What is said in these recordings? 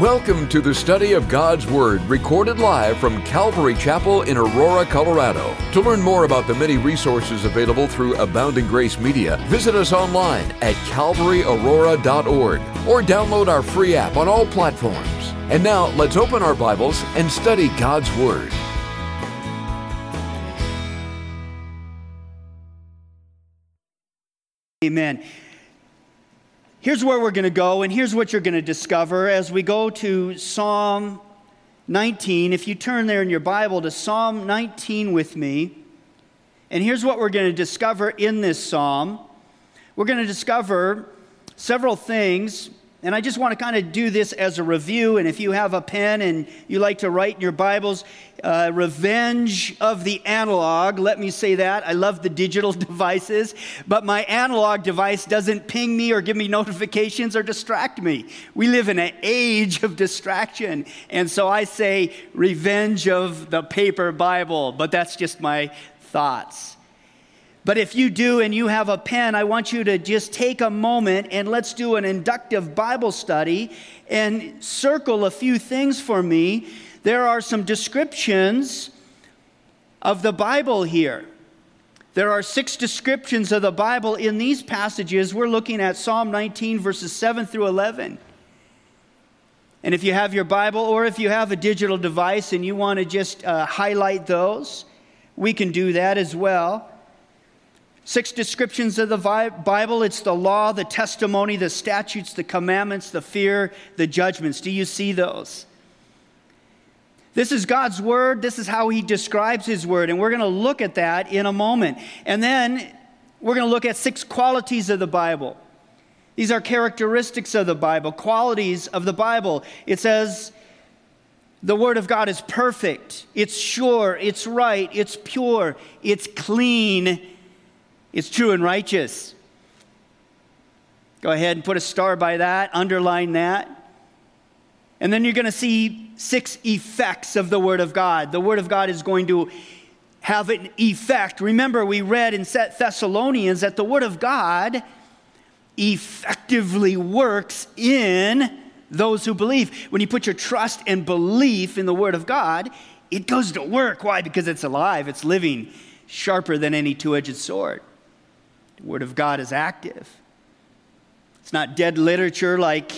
Welcome to the study of God's Word, recorded live from Calvary Chapel in Aurora, Colorado. To learn more about the many resources available through Abounding Grace Media, visit us online at calvaryaurora.org or download our free app on all platforms. And now, let's open our Bibles and study God's Word. Amen. Here's where we're going to go, and here's what you're going to discover as we go to Psalm 19. If you turn there in your Bible to Psalm 19 with me, and here's what we're going to discover in this psalm. We're going to discover several things and I just want to kind of do this as a review. And if you have a pen and you like to write in your Bibles, uh, Revenge of the Analog, let me say that. I love the digital devices, but my analog device doesn't ping me or give me notifications or distract me. We live in an age of distraction. And so I say Revenge of the Paper Bible, but that's just my thoughts. But if you do and you have a pen, I want you to just take a moment and let's do an inductive Bible study and circle a few things for me. There are some descriptions of the Bible here. There are six descriptions of the Bible in these passages. We're looking at Psalm 19, verses 7 through 11. And if you have your Bible or if you have a digital device and you want to just uh, highlight those, we can do that as well. Six descriptions of the Bible it's the law, the testimony, the statutes, the commandments, the fear, the judgments. Do you see those? This is God's word. This is how he describes his word. And we're going to look at that in a moment. And then we're going to look at six qualities of the Bible. These are characteristics of the Bible, qualities of the Bible. It says, the Word of God is perfect, it's sure, it's right, it's pure, it's clean, it's true and righteous. Go ahead and put a star by that, underline that. And then you're going to see six effects of the Word of God. The Word of God is going to have an effect. Remember, we read in Thessalonians that the Word of God effectively works in those who believe. When you put your trust and belief in the Word of God, it goes to work. Why? Because it's alive, it's living, sharper than any two edged sword. The Word of God is active. It's not dead literature like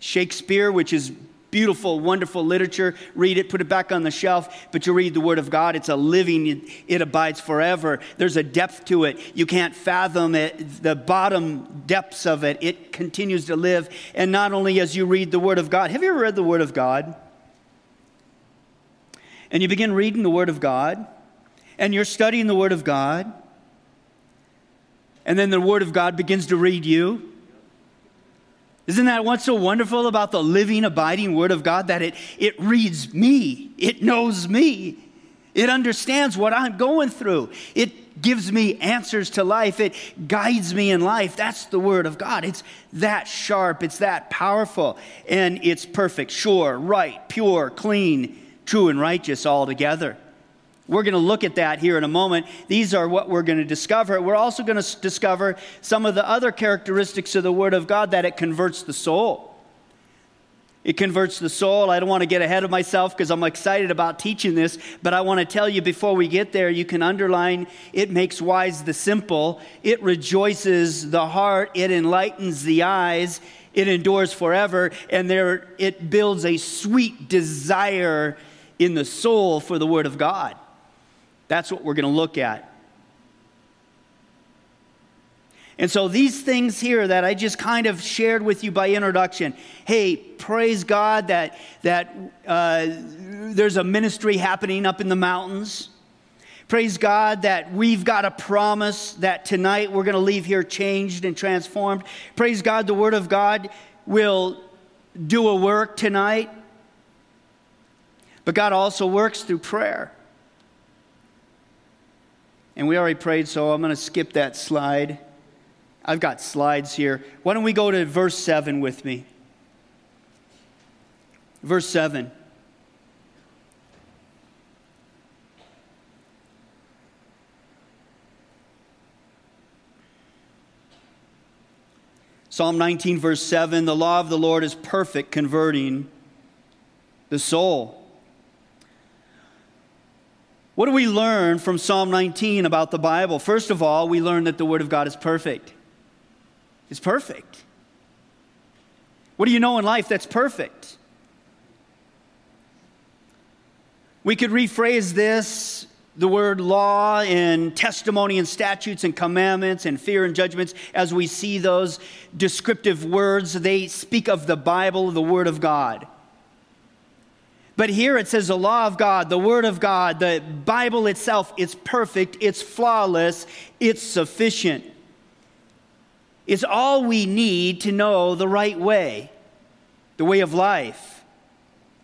Shakespeare, which is beautiful, wonderful literature. Read it, put it back on the shelf, but you read the Word of God. It's a living, it, it, abides forever. There's a depth to it. You can't fathom it, the bottom depths of it. It continues to live. And not only as you read the Word of God, have you ever read the Word of God? And you begin reading the Word of God, and you're studying the Word of God and then the Word of God begins to read you. Isn't that what's so wonderful about the living, abiding Word of God? That it, it reads me, it knows me, it understands what I'm going through, it gives me answers to life, it guides me in life. That's the Word of God. It's that sharp, it's that powerful, and it's perfect, sure, right, pure, clean, true, and righteous all together. We're going to look at that here in a moment. These are what we're going to discover. We're also going to discover some of the other characteristics of the Word of God that it converts the soul. It converts the soul. I don't want to get ahead of myself because I'm excited about teaching this, but I want to tell you before we get there, you can underline it makes wise the simple, it rejoices the heart, it enlightens the eyes, it endures forever, and there it builds a sweet desire in the soul for the Word of God. That's what we're going to look at. And so, these things here that I just kind of shared with you by introduction hey, praise God that, that uh, there's a ministry happening up in the mountains. Praise God that we've got a promise that tonight we're going to leave here changed and transformed. Praise God, the Word of God will do a work tonight. But God also works through prayer. And we already prayed, so I'm going to skip that slide. I've got slides here. Why don't we go to verse 7 with me? Verse 7. Psalm 19, verse 7 the law of the Lord is perfect, converting the soul. What do we learn from Psalm 19 about the Bible? First of all, we learn that the Word of God is perfect. It's perfect. What do you know in life that's perfect? We could rephrase this the word law and testimony and statutes and commandments and fear and judgments as we see those descriptive words. They speak of the Bible, the Word of God. But here it says the law of God, the Word of God, the Bible itself, it's perfect, it's flawless, it's sufficient. It's all we need to know the right way, the way of life.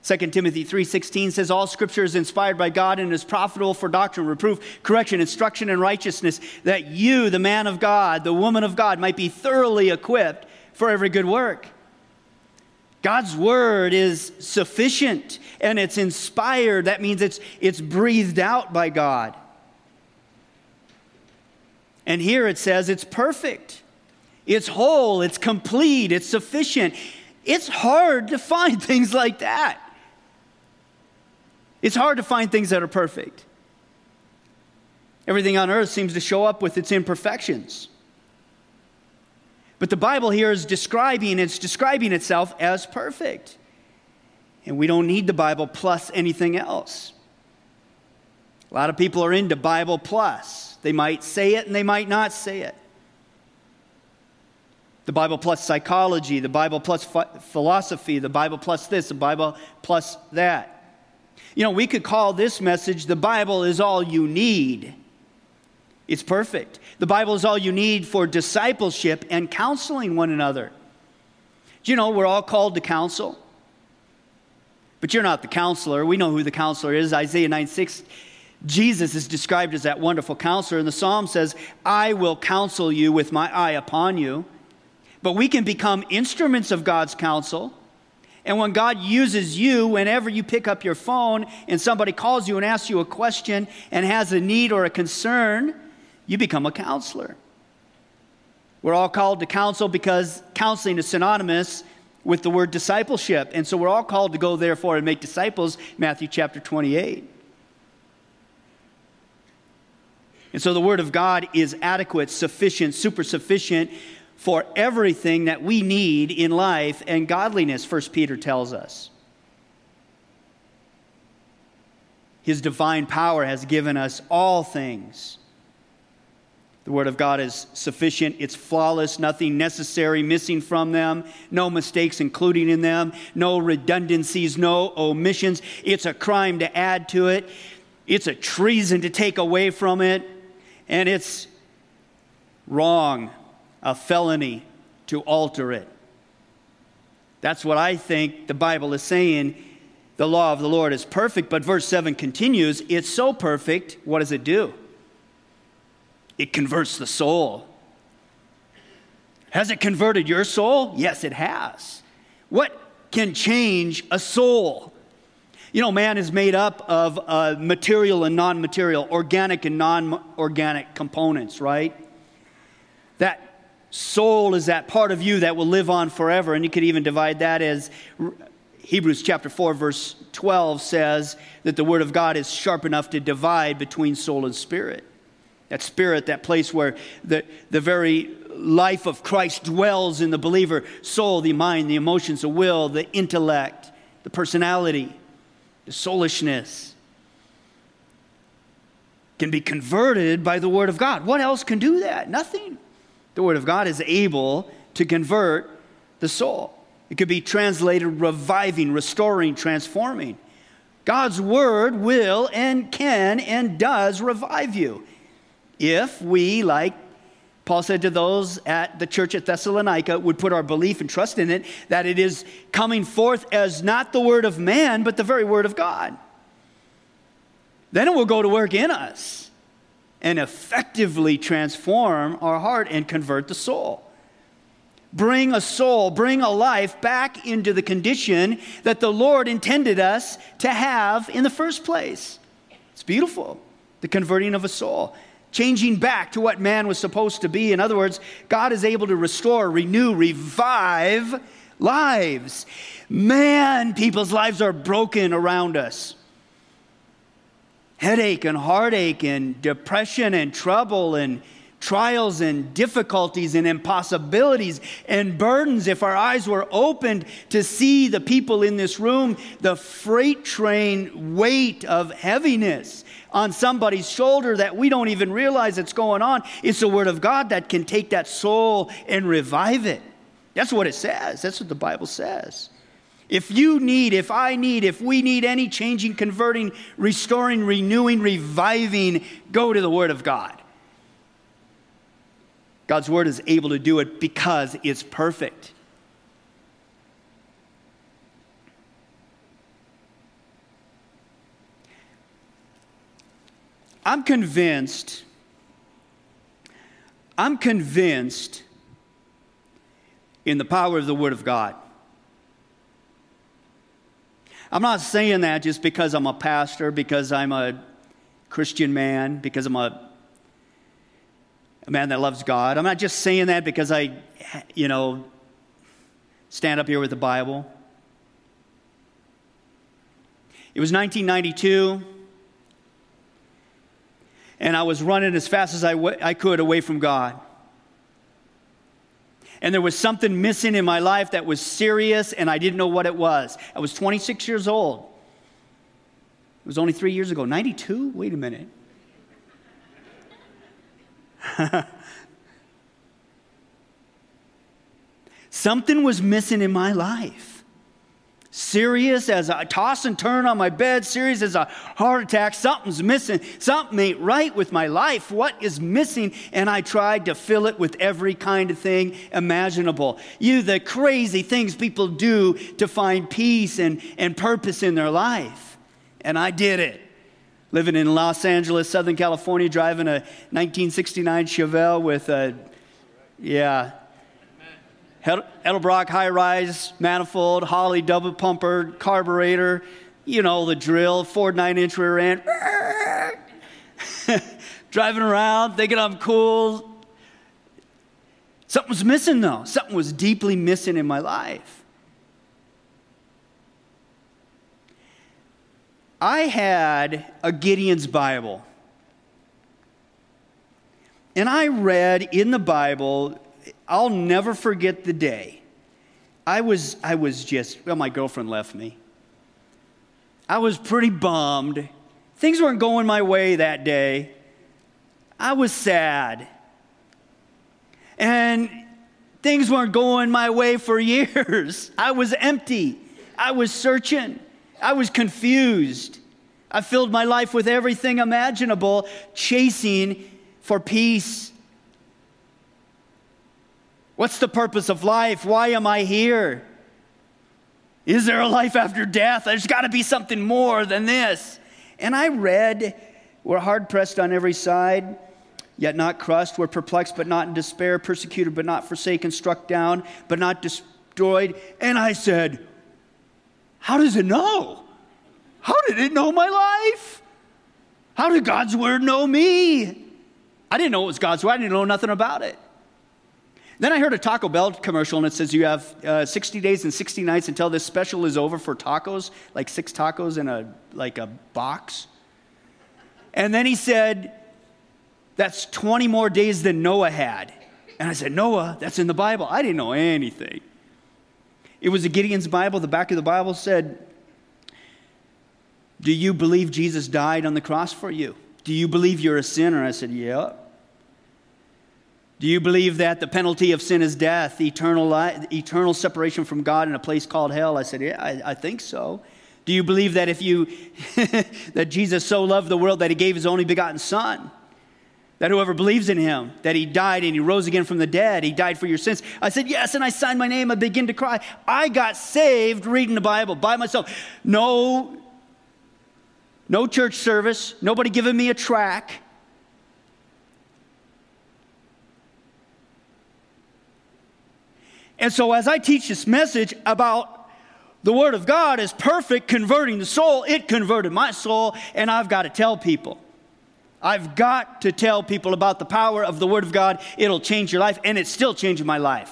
2 Timothy 3:16 says all scripture is inspired by God and is profitable for doctrine, reproof, correction, instruction in righteousness, that you, the man of God, the woman of God, might be thoroughly equipped for every good work. God's word is sufficient and it's inspired. That means it's, it's breathed out by God. And here it says it's perfect, it's whole, it's complete, it's sufficient. It's hard to find things like that. It's hard to find things that are perfect. Everything on earth seems to show up with its imperfections. But the Bible here is describing, it's describing itself as perfect. And we don't need the Bible plus anything else. A lot of people are into Bible plus. They might say it and they might not say it. The Bible plus psychology, the Bible plus philosophy, the Bible plus this, the Bible plus that. You know, we could call this message the Bible is all you need. It's perfect. The Bible is all you need for discipleship and counseling one another. Do you know we're all called to counsel? But you're not the counselor. We know who the counselor is. Isaiah 9 6, Jesus is described as that wonderful counselor. And the psalm says, I will counsel you with my eye upon you. But we can become instruments of God's counsel. And when God uses you, whenever you pick up your phone and somebody calls you and asks you a question and has a need or a concern, you become a counselor. We're all called to counsel because counseling is synonymous with the word discipleship. And so we're all called to go, therefore, and make disciples, Matthew chapter 28. And so the word of God is adequate, sufficient, super sufficient for everything that we need in life and godliness, First Peter tells us. His divine power has given us all things the Word of God is sufficient, it's flawless, nothing necessary missing from them, no mistakes including in them, no redundancies, no omissions. It's a crime to add to it, it's a treason to take away from it, and it's wrong, a felony to alter it. That's what I think the Bible is saying. The law of the Lord is perfect, but verse 7 continues it's so perfect, what does it do? It converts the soul. Has it converted your soul? Yes, it has. What can change a soul? You know, man is made up of uh, material and non material, organic and non organic components, right? That soul is that part of you that will live on forever. And you could even divide that as Hebrews chapter 4, verse 12 says that the Word of God is sharp enough to divide between soul and spirit. That spirit, that place where the, the very life of Christ dwells in the believer soul, the mind, the emotions, the will, the intellect, the personality, the soulishness can be converted by the Word of God. What else can do that? Nothing. The Word of God is able to convert the soul. It could be translated reviving, restoring, transforming. God's Word will and can and does revive you if we, like Paul said to those at the church at Thessalonica, would put our belief and trust in it, that it is coming forth as not the word of man, but the very word of God. Then it will go to work in us and effectively transform our heart and convert the soul. Bring a soul, bring a life back into the condition that the Lord intended us to have in the first place. It's beautiful, the converting of a soul. Changing back to what man was supposed to be. In other words, God is able to restore, renew, revive lives. Man, people's lives are broken around us. Headache and heartache and depression and trouble and trials and difficulties and impossibilities and burdens, if our eyes were opened to see the people in this room, the freight train weight of heaviness on somebody's shoulder that we don't even realize it's going on, it's the Word of God that can take that soul and revive it. That's what it says. That's what the Bible says. If you need, if I need, if we need any changing, converting, restoring, renewing, reviving, go to the Word of God. God's word is able to do it because it's perfect. I'm convinced, I'm convinced in the power of the Word of God. I'm not saying that just because I'm a pastor, because I'm a Christian man, because I'm a a man that loves God. I'm not just saying that because I, you know, stand up here with the Bible. It was 1992, and I was running as fast as I, w- I could away from God. And there was something missing in my life that was serious, and I didn't know what it was. I was 26 years old. It was only three years ago. 92? Wait a minute. Something was missing in my life. Serious as I toss and turn on my bed, serious as a heart attack, something's missing. Something ain't right with my life. What is missing? And I tried to fill it with every kind of thing imaginable. You, the crazy things people do to find peace and, and purpose in their life. And I did it living in Los Angeles, Southern California, driving a 1969 Chevelle with a, yeah, Edelbrock high rise manifold, Holley double pumper, carburetor, you know the drill, Ford 9 inch rear end. driving around, thinking I'm cool. Something was missing though. Something was deeply missing in my life. I had a Gideon's Bible. And I read in the Bible, I'll never forget the day. I was, I was just, well, my girlfriend left me. I was pretty bummed. Things weren't going my way that day. I was sad. And things weren't going my way for years. I was empty. I was searching. I was confused. I filled my life with everything imaginable, chasing for peace. What's the purpose of life? Why am I here? Is there a life after death? There's got to be something more than this. And I read, We're hard pressed on every side, yet not crushed. We're perplexed, but not in despair, persecuted, but not forsaken, struck down, but not destroyed. And I said, how does it know? How did it know my life? How did God's word know me? I didn't know it was God's word. I didn't know nothing about it. Then I heard a Taco Bell commercial and it says you have uh, 60 days and 60 nights until this special is over for tacos, like six tacos in a like a box. And then he said, "That's 20 more days than Noah had." And I said, "Noah, that's in the Bible." I didn't know anything. It was a Gideon's Bible. The back of the Bible said, Do you believe Jesus died on the cross for you? Do you believe you're a sinner? I said, Yeah. Do you believe that the penalty of sin is death, eternal, life, eternal separation from God in a place called hell? I said, Yeah, I, I think so. Do you believe that if you that Jesus so loved the world that he gave his only begotten son? that whoever believes in him, that he died and he rose again from the dead, he died for your sins. I said, Yes, and I signed my name. I begin to cry. I got saved reading the Bible by myself. No, no church service, nobody giving me a track. And so, as I teach this message about the Word of God is perfect, converting the soul, it converted my soul, and I've got to tell people. I've got to tell people about the power of the Word of God. It'll change your life, and it's still changing my life.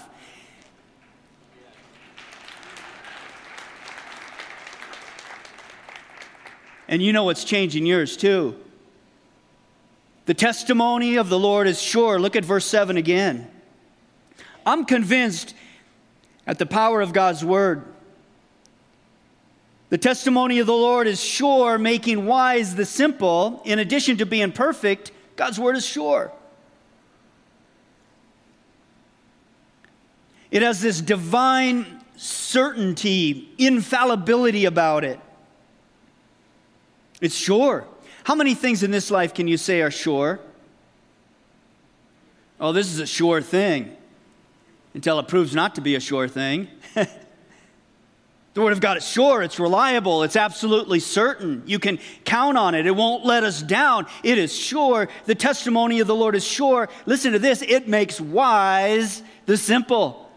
And you know what's changing yours too. The testimony of the Lord is sure. Look at verse 7 again. I'm convinced at the power of God's word. The testimony of the Lord is sure, making wise the simple. In addition to being perfect, God's word is sure. It has this divine certainty, infallibility about it. It's sure. How many things in this life can you say are sure? Oh, this is a sure thing until it proves not to be a sure thing. the Word of God is sure, it's reliable, it's absolutely certain. You can count on it, it won't let us down. It is sure. The testimony of the Lord is sure. Listen to this it makes wise the simple.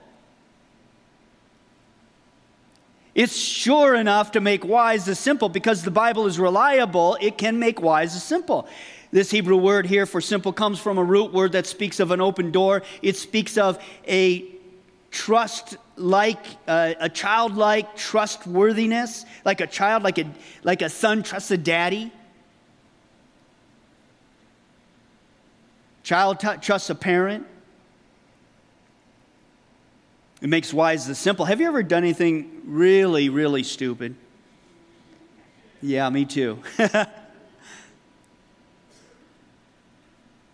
It's sure enough to make wise the simple because the Bible is reliable, it can make wise the simple. This Hebrew word here for simple comes from a root word that speaks of an open door. It speaks of a trust like, uh, a childlike trustworthiness, like a child, like a, like a son trusts a daddy. Child t- trusts a parent. It makes wise the simple. Have you ever done anything really, really stupid? Yeah, me too.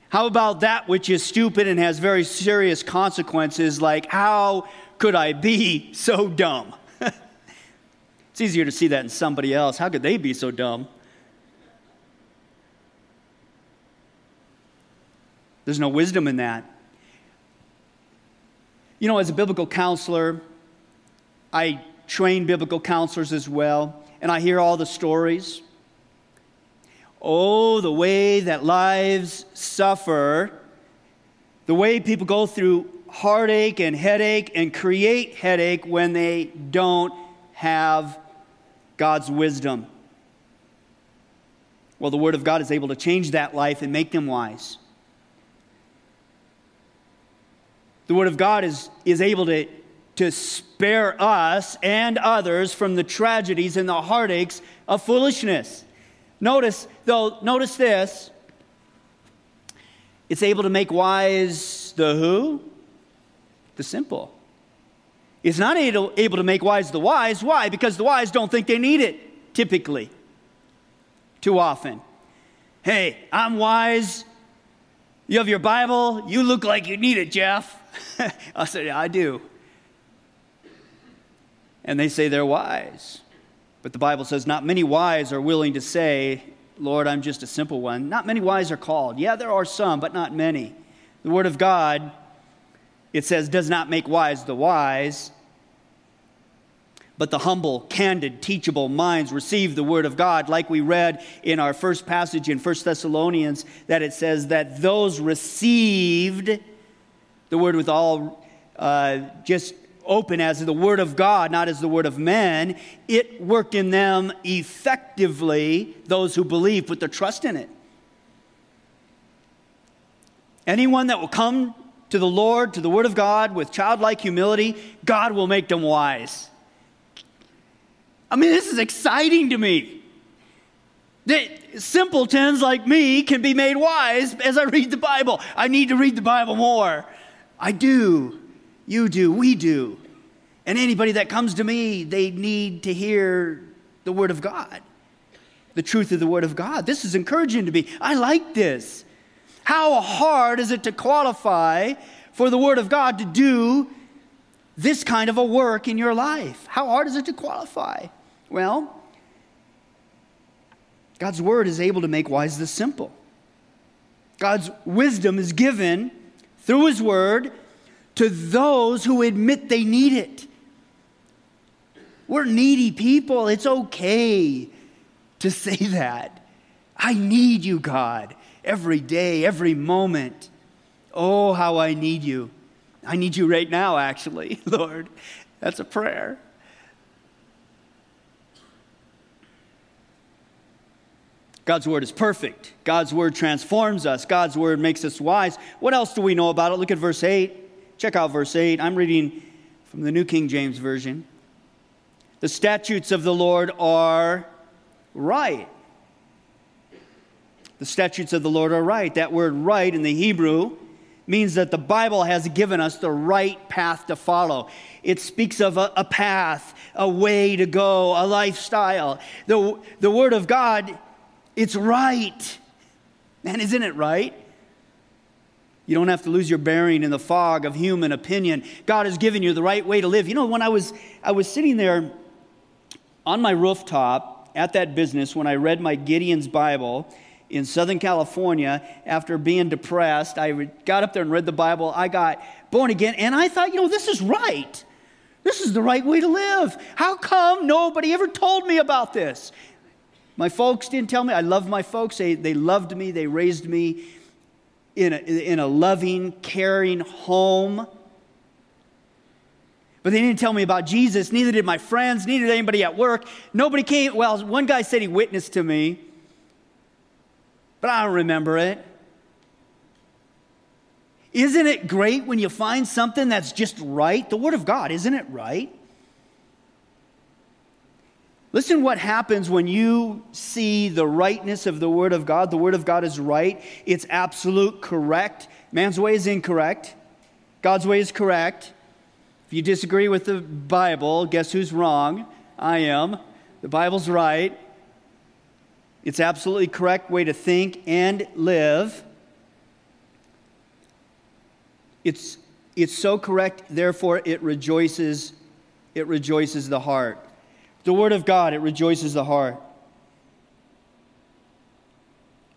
How about that which is stupid and has very serious consequences, like, how could I be so dumb? it's easier to see that in somebody else. How could they be so dumb? There's no wisdom in that. You know, as a biblical counselor, I train biblical counselors as well, and I hear all the stories. Oh, the way that lives suffer, the way people go through heartache and headache and create headache when they don't have God's wisdom. Well, the Word of God is able to change that life and make them wise. The Word of God is, is able to, to spare us and others from the tragedies and the heartaches of foolishness. Notice, though, notice this. It's able to make wise the who? The simple. It's not able, able to make wise the wise. Why? Because the wise don't think they need it, typically, too often. Hey, I'm wise. You have your Bible. You look like you need it, Jeff. I said, Yeah, I do. And they say they're wise. But the Bible says, Not many wise are willing to say, Lord, I'm just a simple one. Not many wise are called. Yeah, there are some, but not many. The Word of God, it says, does not make wise the wise, but the humble, candid, teachable minds receive the word of God, like we read in our first passage in 1 Thessalonians, that it says that those received the word with all uh, just open as the word of God, not as the word of men, it worked in them effectively, those who believe, put their trust in it. Anyone that will come to the Lord, to the word of God, with childlike humility, God will make them wise. I mean, this is exciting to me. That simpletons like me can be made wise as I read the Bible. I need to read the Bible more. I do. You do. We do. And anybody that comes to me, they need to hear the Word of God, the truth of the Word of God. This is encouraging to me. I like this. How hard is it to qualify for the Word of God to do this kind of a work in your life? How hard is it to qualify? Well, God's Word is able to make wise the simple. God's wisdom is given through His Word to those who admit they need it. We're needy people. It's okay to say that. I need you, God, every day, every moment. Oh, how I need you. I need you right now, actually, Lord. That's a prayer. God's word is perfect. God's word transforms us. God's word makes us wise. What else do we know about it? Look at verse 8. Check out verse 8. I'm reading from the New King James Version. The statutes of the Lord are right. The statutes of the Lord are right. That word right in the Hebrew means that the Bible has given us the right path to follow. It speaks of a, a, path, a way to go, a lifestyle. The, the Word of God, it's right. Man, isn't it right? You don't have to lose your bearing in the fog of human opinion. God has given you the right way to live. You know, when I was, I was sitting there on my rooftop at that business when I read my Gideon's Bible, in Southern California after being depressed. I got up there and read the Bible. I got born again, and I thought, you know, this is right. This is the right way to live. How come nobody ever told me about this? My folks didn't tell me. I love my folks. They, they loved me, they raised me in a, in a loving, caring home. But they didn't tell me about Jesus. Neither did my friends, neither did anybody at work. Nobody came. Well, one guy said he witnessed to me but I don't remember it. Isn't it great when you find something that's just right? The Word of God, isn't it right? Listen what happens when you see the rightness of the Word of God. The Word of God is right, it's absolute correct. Man's way is incorrect, God's way is correct. If you disagree with the Bible, guess who's wrong? I am. The Bible's right. It's absolutely correct way to think and live. It's, it's so correct, therefore it rejoices, it rejoices the heart. The word of God, it rejoices the heart.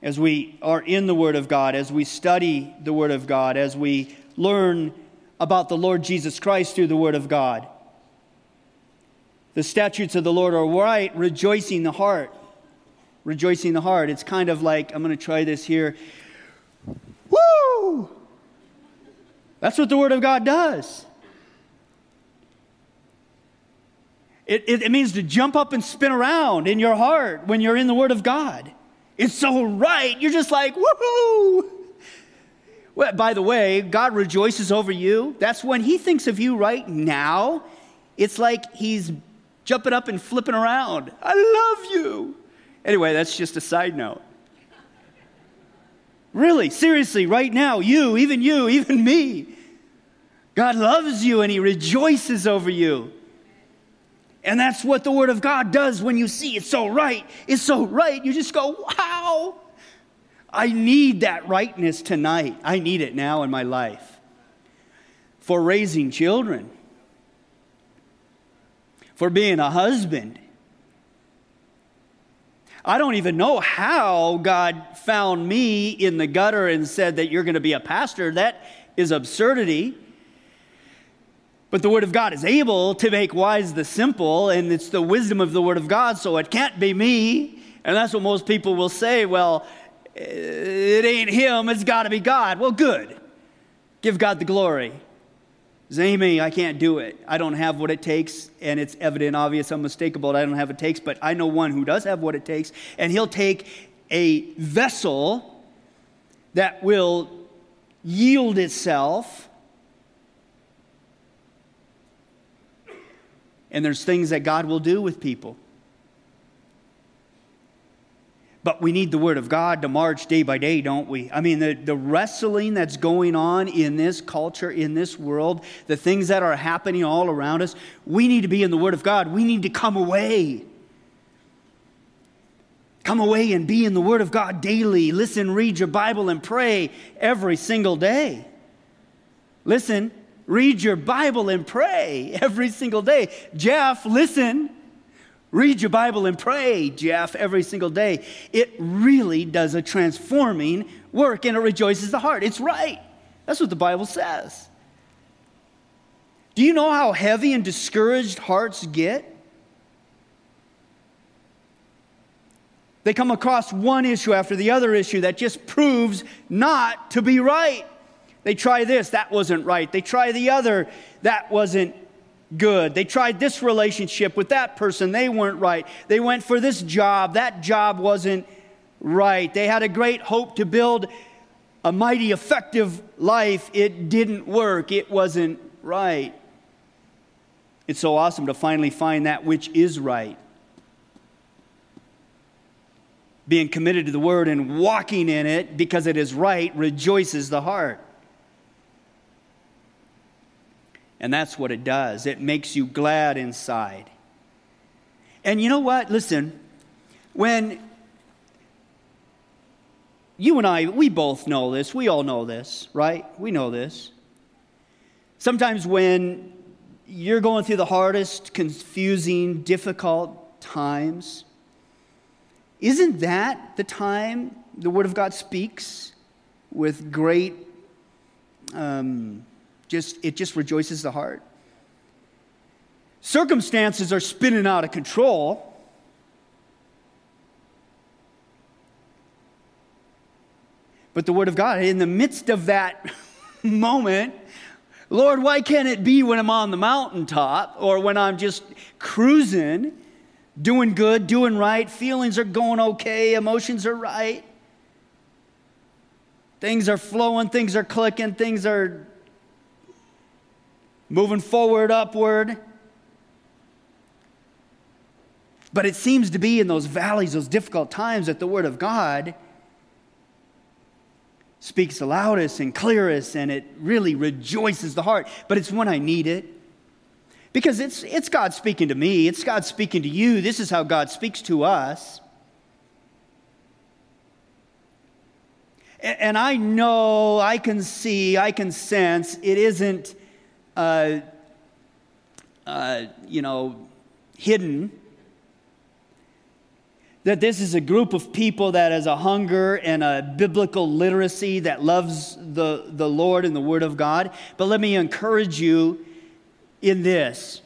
As we are in the Word of God, as we study the Word of God, as we learn about the Lord Jesus Christ through the Word of God. The statutes of the Lord are right, rejoicing the heart rejoicing the heart. It's kind of like, I'm going to try this here. Woo! That's what the Word of God does. It, it, it, means to jump up and spin around in your heart when you're in the Word of God. It's so right. You're just like, woohoo! Well, by the way, God rejoices over you. That's when He thinks of you right now. It's like He's jumping up and flipping around. I love you. Anyway, that's just a side note. Really, seriously, right now, you, even you, even me, God loves you and He rejoices over you. And that's what the Word of God does when you see it's so right. It's so right. You just go, wow. I need that rightness tonight. I need it now in my life for raising children, for being a husband I don't even know how God found me in the gutter and said that you're going to be a pastor. That is absurdity. But the Word of God is able to make wise the simple, and it's the wisdom of the Word of God, so it can't be me. And that's what most people will say well, it ain't him, it's got to be God. Well, good. Give God the glory. Amy, I can't do it. I don't have what it takes, and it's evident, obvious, unmistakable I don't have what it takes, but I know one who does have what it takes, and he'll take a vessel that will yield itself. And there's things that God will do with people. But we need the Word of God to march day by day, don't we? I mean, the, the wrestling that's going on in this culture, in this world, the things that are happening all around us, we need to be in the Word of God. We need to come away. Come away and be in the Word of God daily. Listen, read your Bible, and pray every single day. Listen, read your Bible and pray every single day. Jeff, listen. Read your Bible and pray, Jeff, every single day. It really does a transforming work and it rejoices the heart. It's right. That's what the Bible says. Do you know how heavy and discouraged hearts get? They come across one issue after the other issue that just proves not to be right. They try this, that wasn't right. They try the other, that wasn't good. They tried this relationship with that person, they weren't right. They went for this job, that job wasn't right. They had a great hope to build a mighty effective life. It didn't work, it wasn't right. It's so awesome to finally find that which is right. Being committed to the word and walking in it because it is right rejoices the heart. And that's what it does. It makes you glad inside. And you know what? Listen, when you and I, we both know this, we all know this, right? We know this. Sometimes when you're going through the hardest, confusing, difficult times, isn't that the time the Word of God speaks with great, um, just, it just rejoices the heart? Circumstances are spinning out of control. But the Word of God, in the midst of that moment, Lord, why can't it be when I'm on the mountaintop or when I'm just cruising, doing good, doing right, feelings are going okay, emotions are right, things are flowing, things are clicking, things are moving forward, upward. But it seems to be in those valleys, those difficult times, that the Word of God speaks the loudest and clearest, and it really rejoices the heart. But it's when I need it. Because it's, it's God speaking to me, it's God speaking to you. This is how God speaks to us. And I know, I can see, I can sense it isn't, uh, uh, you know, hidden that this is a group of people that has a hunger and a biblical literacy that loves the, the Lord and the Word of God. But let me encourage you in this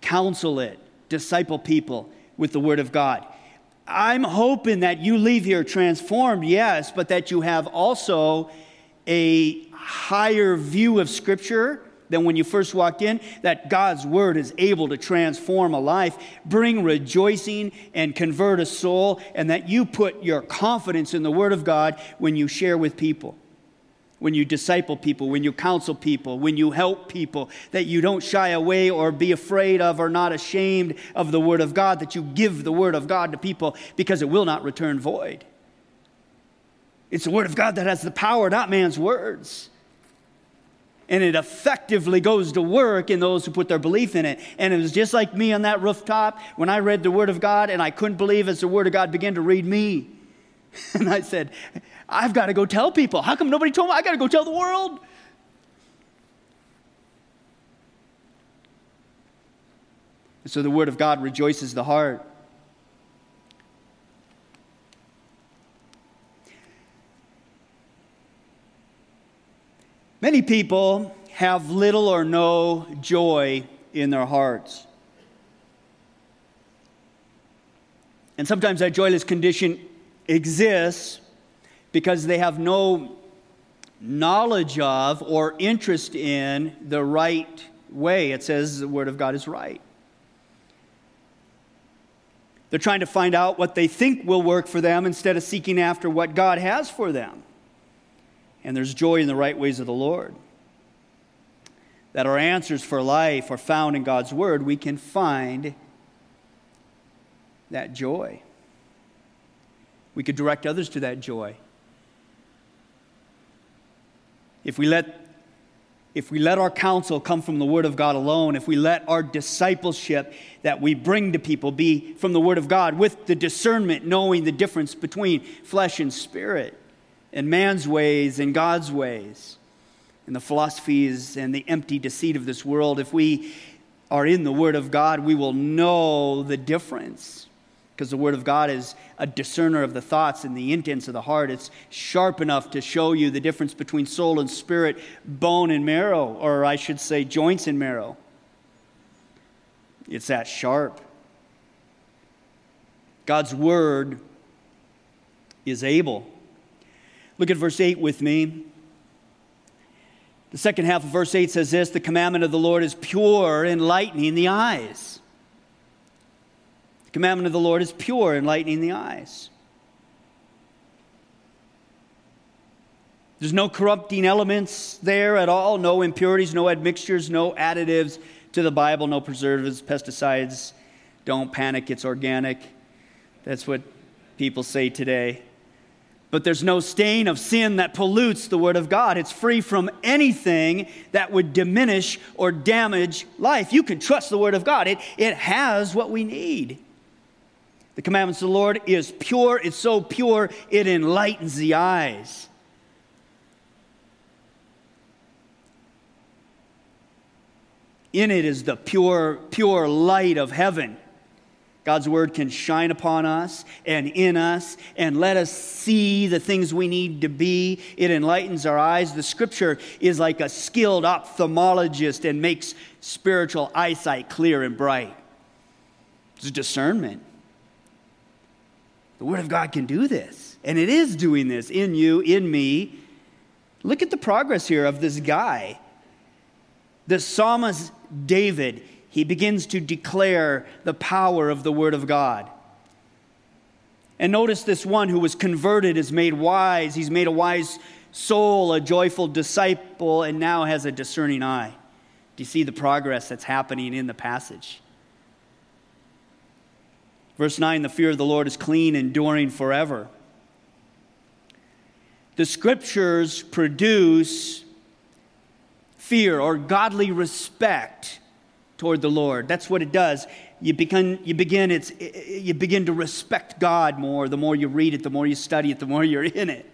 counsel it, disciple people with the Word of God. I'm hoping that you leave here transformed, yes, but that you have also a higher view of Scripture than when you first walked in, that God's word is able to transform a life, bring rejoicing, and convert a soul, and that you put your confidence in the word of God when you share with people. When you disciple people, when you counsel people, when you help people, that you don't shy away or be afraid of or not ashamed of the Word of God, that you give the Word of God to people because it will not return void. It's the Word of God that has the power, not man's words and it effectively goes to work in those who put their belief in it. And it was just like me on that rooftop when I read the Word of God, and I couldn't believe as the Word of God began to read me. And I said, I've got to go tell people. How come nobody told me? I got to go tell the world. And so the Word of God rejoices the heart. Many people have little or no joy in their hearts. And sometimes that joyless condition exists because they have no knowledge of or interest in the right way. It says the Word of God is right. They're trying to find out what they think will work for them instead of seeking after what God has for them and there's joy in the right ways of the Lord. That our answers for life are found in God's Word, we can find that joy. We could direct others to that joy. If we let if we let our counsel come from the Word of God alone, if we let our discipleship that we bring to people be from the Word of God with the discernment, knowing the difference between flesh and spirit, and man's ways and God's ways, and the philosophies and the empty deceit of this world, if we are in the Word of God, we will know the difference. Because the Word of God is a discerner of the thoughts and the intents of the heart. It's sharp enough to show you the difference between soul and spirit, bone and marrow, or I should say, joints and marrow. It's that sharp. God's Word is able Look at verse 8 with me. The second half of verse 8 says this The commandment of the Lord is pure, enlightening the eyes. The commandment of the Lord is pure, enlightening the eyes. There's no corrupting elements there at all, no impurities, no admixtures, no additives to the Bible, no preservatives, pesticides. Don't panic, it's organic. That's what people say today. But there's no stain of sin that pollutes the Word of God. It's free from anything that would diminish or damage life. You can trust the Word of God, it, it has what we need. The commandments of the Lord is pure. It's so pure, it enlightens the eyes. In it is the pure, pure light of heaven. God's word can shine upon us and in us and let us see the things we need to be. It enlightens our eyes. The scripture is like a skilled ophthalmologist and makes spiritual eyesight clear and bright. It's discernment. The word of God can do this, and it is doing this in you, in me. Look at the progress here of this guy. The psalmist David, he begins to declare the power of the Word of God. And notice this one who was converted is made wise. He's made a wise soul, a joyful disciple, and now has a discerning eye. Do you see the progress that's happening in the passage? Verse 9 the fear of the Lord is clean, enduring forever. The scriptures produce fear or godly respect toward the Lord. That's what it does. You begin, you begin, it's, you begin to respect God more. The more you read it, the more you study it, the more you're in it.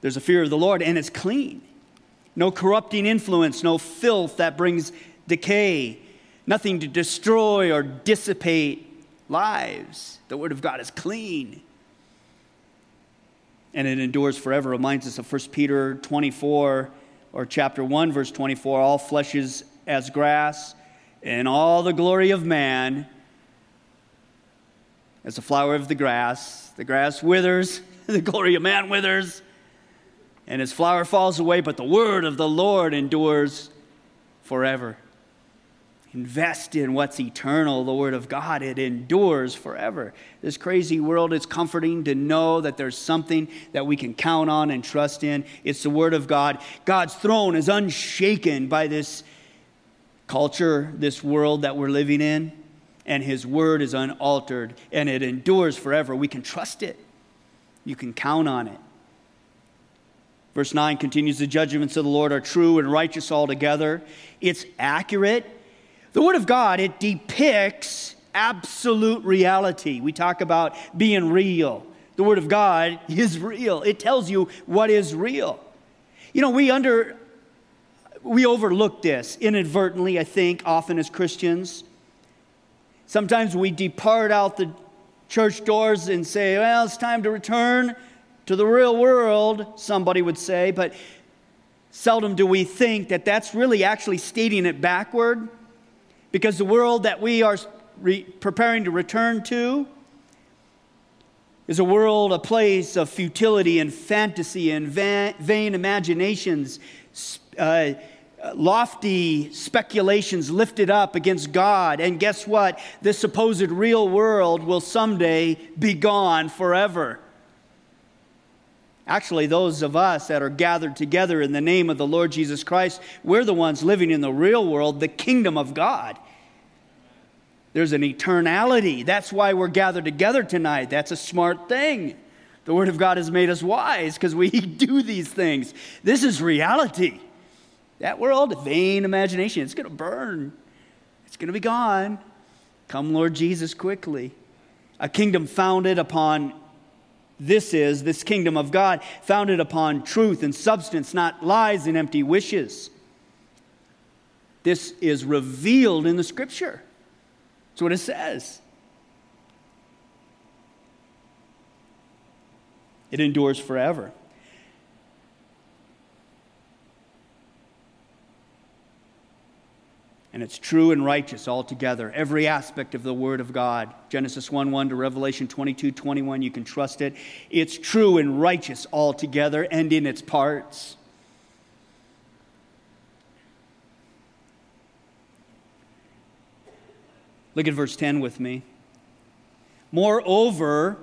There's a fear of the Lord, and it's clean. No corrupting influence, no filth that brings decay, nothing to destroy or dissipate lives. The Word of God is clean and it endures forever. Reminds us of 1 Peter 24 or chapter 1, verse 24 all flesh is as grass, and all the glory of man as the flower of the grass. The grass withers, the glory of man withers, and his flower falls away, but the word of the Lord endures forever. Invest in what's eternal, the Word of God. It endures forever. This crazy world, it's comforting to know that there's something that we can count on and trust in. It's the Word of God. God's throne is unshaken by this culture, this world that we're living in, and His Word is unaltered and it endures forever. We can trust it, you can count on it. Verse 9 continues The judgments of the Lord are true and righteous altogether. It's accurate the Word of God, it depicts absolute reality. We talk about being real. The Word of God is real. It tells you what is real. You know, we under we overlook this inadvertently, I think, often as Christians. Sometimes we depart out the church doors and say, well, it's time to return to the real world, somebody would say, but seldom do we think that that's really actually stating it backward. Because the world that we are re- preparing to return to is a world, a place of futility and fantasy and va- vain imaginations, uh, lofty speculations lifted up against God. And guess what? This supposed real world will someday be gone forever. Actually, those of us that are gathered together in the name of the Lord Jesus Christ, we're the ones living in the real world, the kingdom of God. There's an eternality. That's why we're gathered together tonight. That's a smart thing. The Word of God has made us wise because we do these things. This is reality. That world, vain imagination, it's going to burn, it's going to be gone. Come, Lord Jesus, quickly. A kingdom founded upon this is, this kingdom of God, founded upon truth and substance, not lies and empty wishes. This is revealed in the scripture. That's what it says. It endures forever. And it's true and righteous altogether. Every aspect of the Word of God, Genesis 1 1 to Revelation 22 21, you can trust it. It's true and righteous altogether and in its parts. Look at verse 10 with me. Moreover,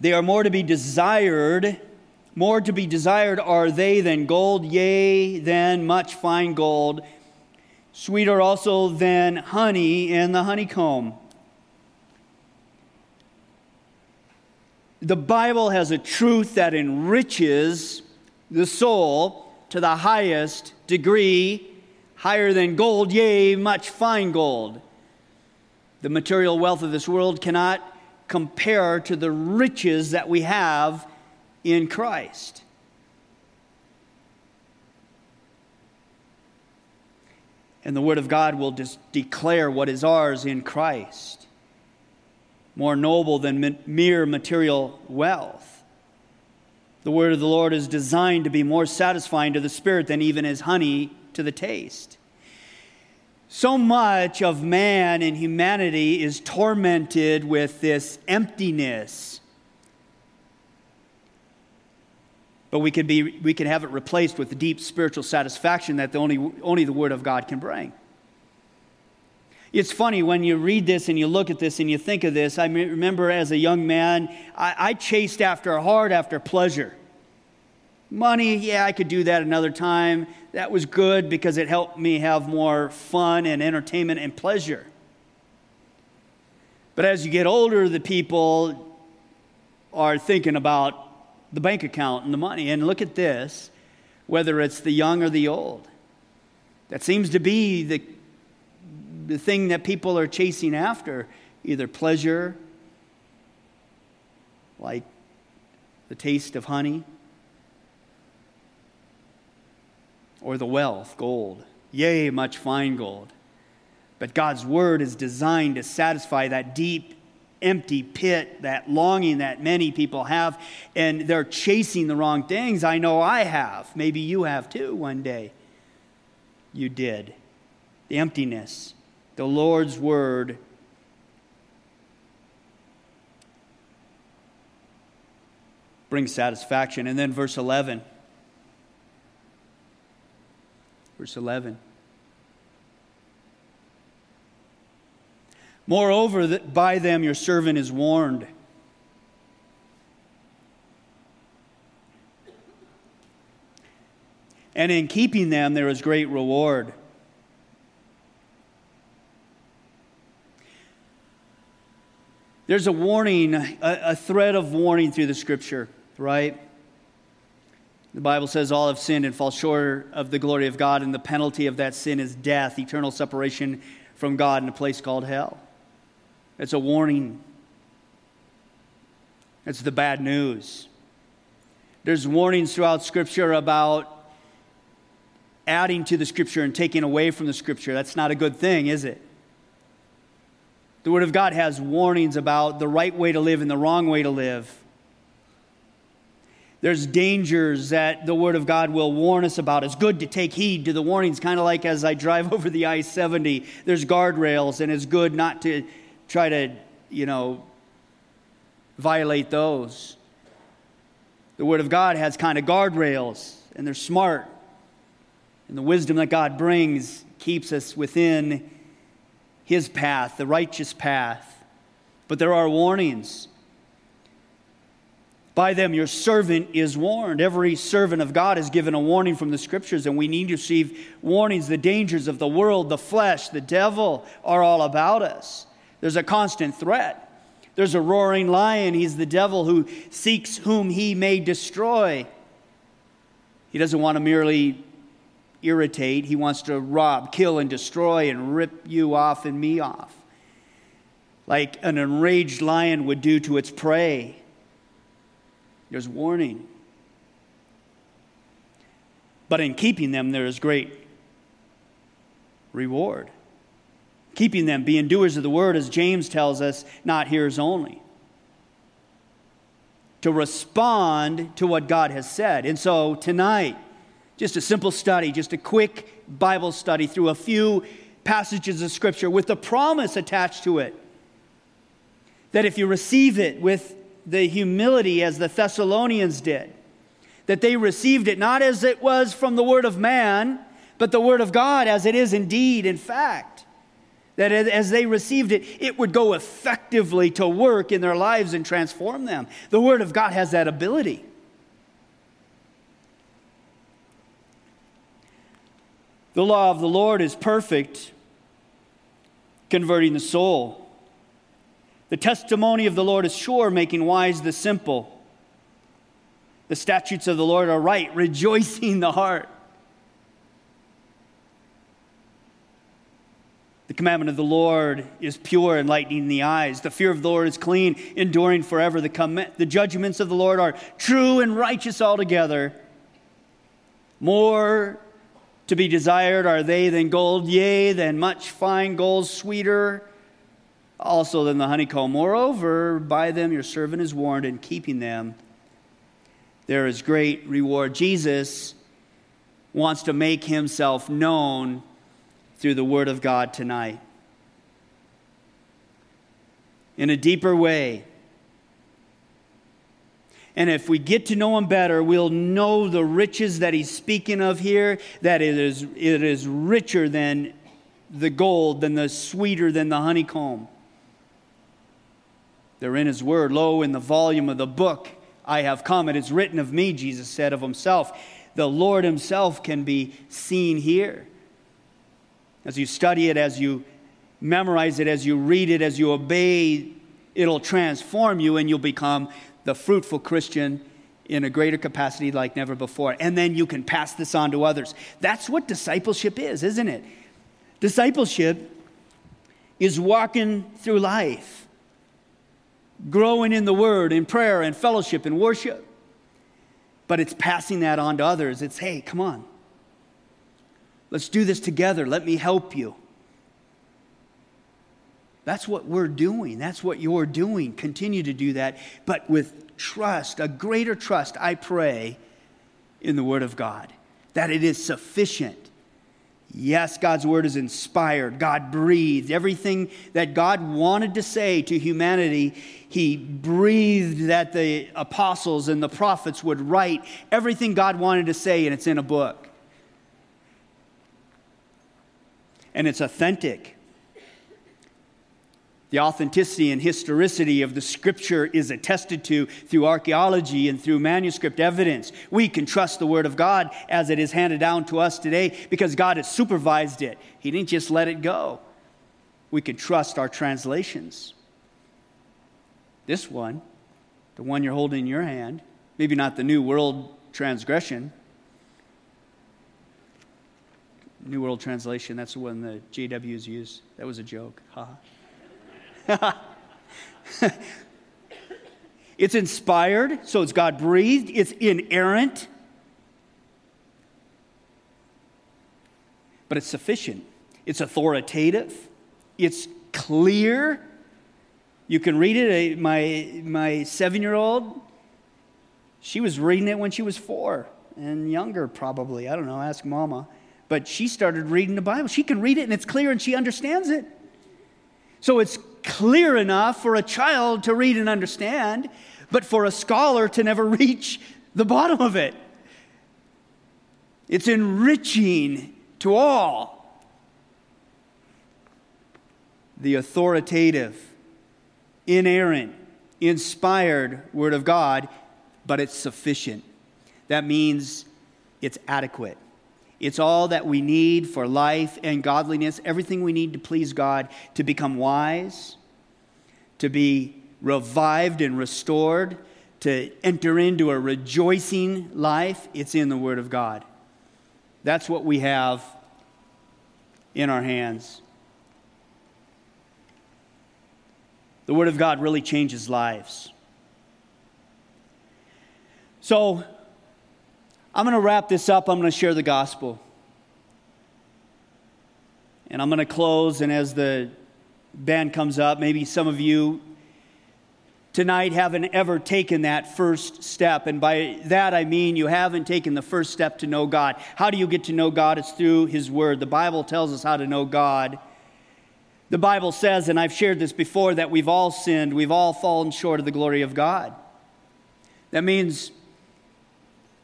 they are more to be desired. More to be desired are they than gold, yea, than much fine gold, sweeter also than honey in the honeycomb. The Bible has a truth that enriches the soul to the highest degree, higher than gold, yea, much fine gold. The material wealth of this world cannot compare to the riches that we have in Christ. And the Word of God will just declare what is ours in Christ, more noble than mere material wealth. The Word of the Lord is designed to be more satisfying to the Spirit than even as honey to the taste. So much of man and humanity is tormented with this emptiness. But we can, be, we could have it replaced with the deep spiritual satisfaction that the only, only the Word of God can bring. It's funny when you read this and you look at this and you think of this. I remember as a young man, I, I chased after hard after pleasure. Money, yeah, I could do that another time. That was good because it helped me have more fun and entertainment and pleasure. But as you get older, the people are thinking about the bank account and the money. And look at this whether it's the young or the old. That seems to be the, the thing that people are chasing after either pleasure, like the taste of honey or the wealth, gold. Yea, much fine gold. But God's word is designed to satisfy that deep, empty pit, that longing that many people have, and they're chasing the wrong things. I know I have. Maybe you have too one day. You did. The emptiness. The Lord's word brings satisfaction. And then verse 11. Verse 11. Moreover, that by them your servant is warned. And in keeping them there is great reward. There's a warning, a, a thread of warning through the scripture, right? The Bible says all have sinned and fall short of the glory of God, and the penalty of that sin is death, eternal separation from God in a place called hell. It's a warning. It's the bad news. There's warnings throughout Scripture about adding to the Scripture and taking away from the Scripture. That's not a good thing, is it? The Word of God has warnings about the right way to live and the wrong way to live. There's dangers that the Word of God will warn us about. It's good to take heed to the warnings, kind of like as I drive over the I 70. There's guardrails, and it's good not to try to, you know, violate those. The Word of God has kind of guardrails, and they're smart. And the wisdom that God brings keeps us within His path, the righteous path. But there are warnings. By them your servant is warned. Every servant of God is given a warning from the scriptures, and we need to receive warnings. The dangers of the world, the flesh, the devil are all about us. There's a constant threat. There's a roaring lion. He's the devil who seeks whom he may destroy. He doesn't want to merely irritate, he wants to rob, kill, and destroy and rip you off and me off, like an enraged lion would do to its prey. There's warning. But in keeping them, there is great reward. Keeping them, being doers of the word, as James tells us, not hearers only. To respond to what God has said. And so tonight, just a simple study, just a quick Bible study through a few passages of Scripture with the promise attached to it. That if you receive it with the humility as the Thessalonians did, that they received it not as it was from the word of man, but the word of God as it is indeed, in fact. That as they received it, it would go effectively to work in their lives and transform them. The word of God has that ability. The law of the Lord is perfect, converting the soul. The testimony of the Lord is sure, making wise the simple. The statutes of the Lord are right, rejoicing the heart. The commandment of the Lord is pure, enlightening the eyes. The fear of the Lord is clean, enduring forever. The, com- the judgments of the Lord are true and righteous altogether. More to be desired are they than gold, yea, than much fine gold, sweeter also than the honeycomb. Moreover, by them your servant is warned, in keeping them there is great reward. Jesus wants to make himself known through the Word of God tonight. In a deeper way, and if we get to know him better, we'll know the riches that he's speaking of here, that it is, it is richer than the gold, than the sweeter than the honeycomb. They're in his word. Lo, in the volume of the book I have come. It is written of me, Jesus said of himself. The Lord himself can be seen here. As you study it, as you memorize it, as you read it, as you obey, it'll transform you and you'll become the fruitful Christian in a greater capacity like never before. And then you can pass this on to others. That's what discipleship is, isn't it? Discipleship is walking through life, growing in the word, in prayer, and fellowship, and worship. But it's passing that on to others. It's, hey, come on. Let's do this together. Let me help you. That's what we're doing. That's what you're doing. Continue to do that, but with trust, a greater trust, I pray, in the Word of God, that it is sufficient. Yes, God's Word is inspired. God breathed. Everything that God wanted to say to humanity, He breathed that the apostles and the prophets would write everything God wanted to say, and it's in a book. And it's authentic. The authenticity and historicity of the scripture is attested to through archaeology and through manuscript evidence. We can trust the word of God as it is handed down to us today because God has supervised it. He didn't just let it go. We can trust our translations. This one, the one you're holding in your hand, maybe not the New World Transgression. New World Translation, that's the one the JWs use. That was a joke. Ha. it's inspired, so it's God breathed, it's inerrant, but it's sufficient. It's authoritative, it's clear. You can read it. Uh, my, my seven year old, she was reading it when she was four and younger, probably. I don't know, ask mama. But she started reading the Bible. She can read it and it's clear and she understands it. So it's clear enough for a child to read and understand, but for a scholar to never reach the bottom of it. It's enriching to all. The authoritative, inerrant, inspired Word of God, but it's sufficient. That means it's adequate. It's all that we need for life and godliness, everything we need to please God, to become wise, to be revived and restored, to enter into a rejoicing life. It's in the Word of God. That's what we have in our hands. The Word of God really changes lives. So, I'm going to wrap this up. I'm going to share the gospel. And I'm going to close, and as the band comes up, maybe some of you tonight haven't ever taken that first step. And by that I mean you haven't taken the first step to know God. How do you get to know God? It's through His Word. The Bible tells us how to know God. The Bible says, and I've shared this before, that we've all sinned, we've all fallen short of the glory of God. That means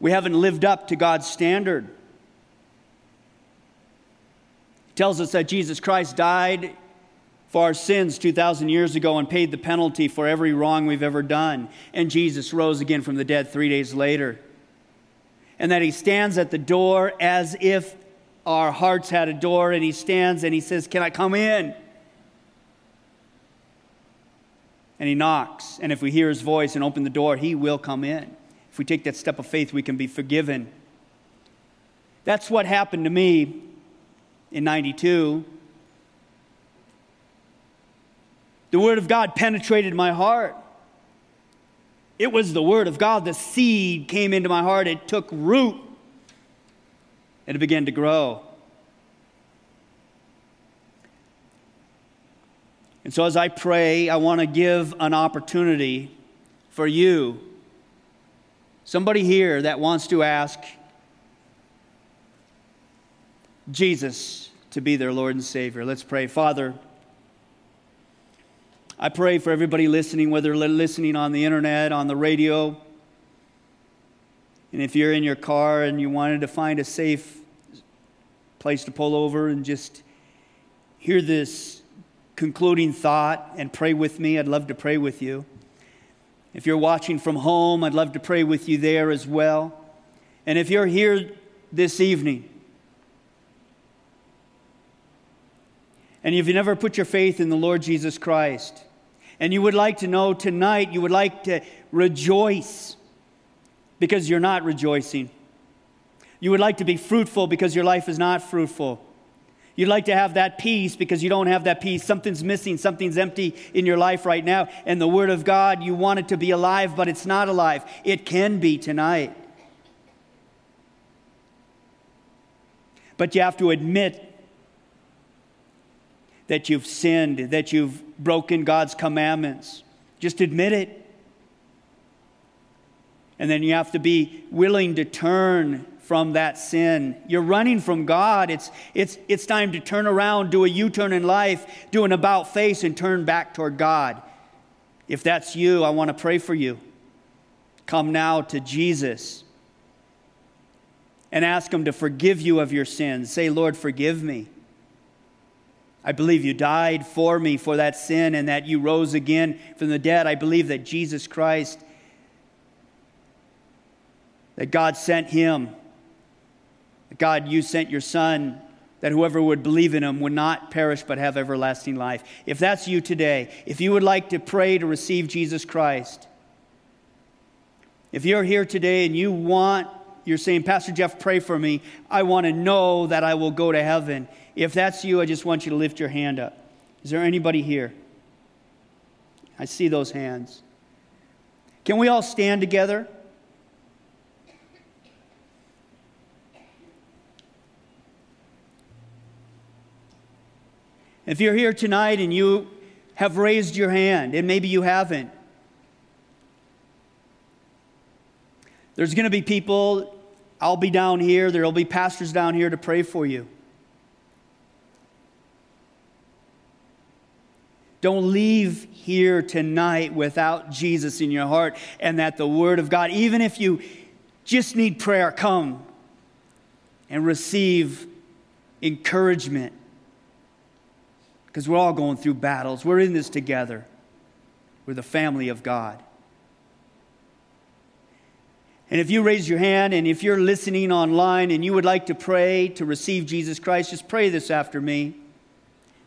We haven't lived up to God's standard. He tells us that Jesus Christ died for our sins 2,000 years ago and paid the penalty for every wrong we've ever done. And Jesus rose again from the dead three days later. And that he stands at the door as if our hearts had a door, and he stands and he says, Can I come in? And he knocks. And if we hear his voice and open the door, he will come in. If we take that step of faith, we can be forgiven. That's what happened to me in 92. The Word of God penetrated my heart. It was the Word of God. The seed came into my heart. It took root and it began to grow. And so, as I pray, I want to give an opportunity for you, somebody here that wants to ask Jesus to be their Lord and Savior. Let's pray. Father, I pray for everybody listening, whether listening on the internet, on the radio, and if you're in your car and you wanted to find a safe place to pull over and just hear this concluding thought and pray with me, I'd love to pray with you. If you're watching from home, I'd love to pray with you there as well. And if you're here this evening and if you never put your faith in the Lord Jesus Christ, and you would like to know tonight, you would like to rejoice because you're not rejoicing. You would like to be fruitful because your life is not fruitful. You'd like to have that peace because you don't have that peace. Something's missing, something's empty in your life right now. And the Word of God, you want it to be alive, but it's not alive. It can be tonight. But you have to admit that you've sinned, that you've broken God's commandments. Just admit it. And then you have to be willing to turn from that sin. You're running from God. It's, it's, it's time to turn around, do a U turn in life, do an about face, and turn back toward God. If that's you, I want to pray for you. Come now to Jesus and ask Him to forgive you of your sins. Say, Lord, forgive me. I believe you died for me for that sin and that you rose again from the dead. I believe that Jesus Christ, that God sent him, God, you sent your son, that whoever would believe in him would not perish but have everlasting life. If that's you today, if you would like to pray to receive Jesus Christ, if you're here today and you want, you're saying, Pastor Jeff, pray for me, I want to know that I will go to heaven. If that's you, I just want you to lift your hand up. Is there anybody here? I see those hands. Can we all stand together? If you're here tonight and you have raised your hand, and maybe you haven't, there's going to be people, I'll be down here, there will be pastors down here to pray for you. Don't leave here tonight without Jesus in your heart and that the Word of God, even if you just need prayer, come and receive encouragement. Because we're all going through battles. We're in this together. We're the family of God. And if you raise your hand and if you're listening online and you would like to pray to receive Jesus Christ, just pray this after me.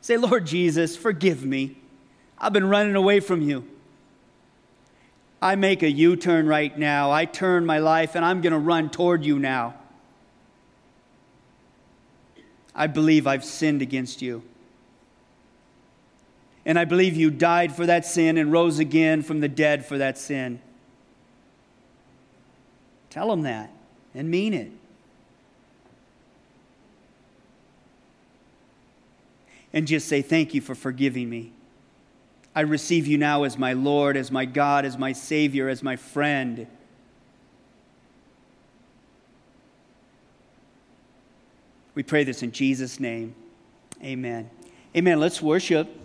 Say, Lord Jesus, forgive me. I've been running away from you. I make a U turn right now. I turn my life and I'm going to run toward you now. I believe I've sinned against you. And I believe you died for that sin and rose again from the dead for that sin. Tell them that and mean it. And just say, Thank you for forgiving me. I receive you now as my Lord, as my God, as my Savior, as my friend. We pray this in Jesus' name. Amen. Amen. Let's worship.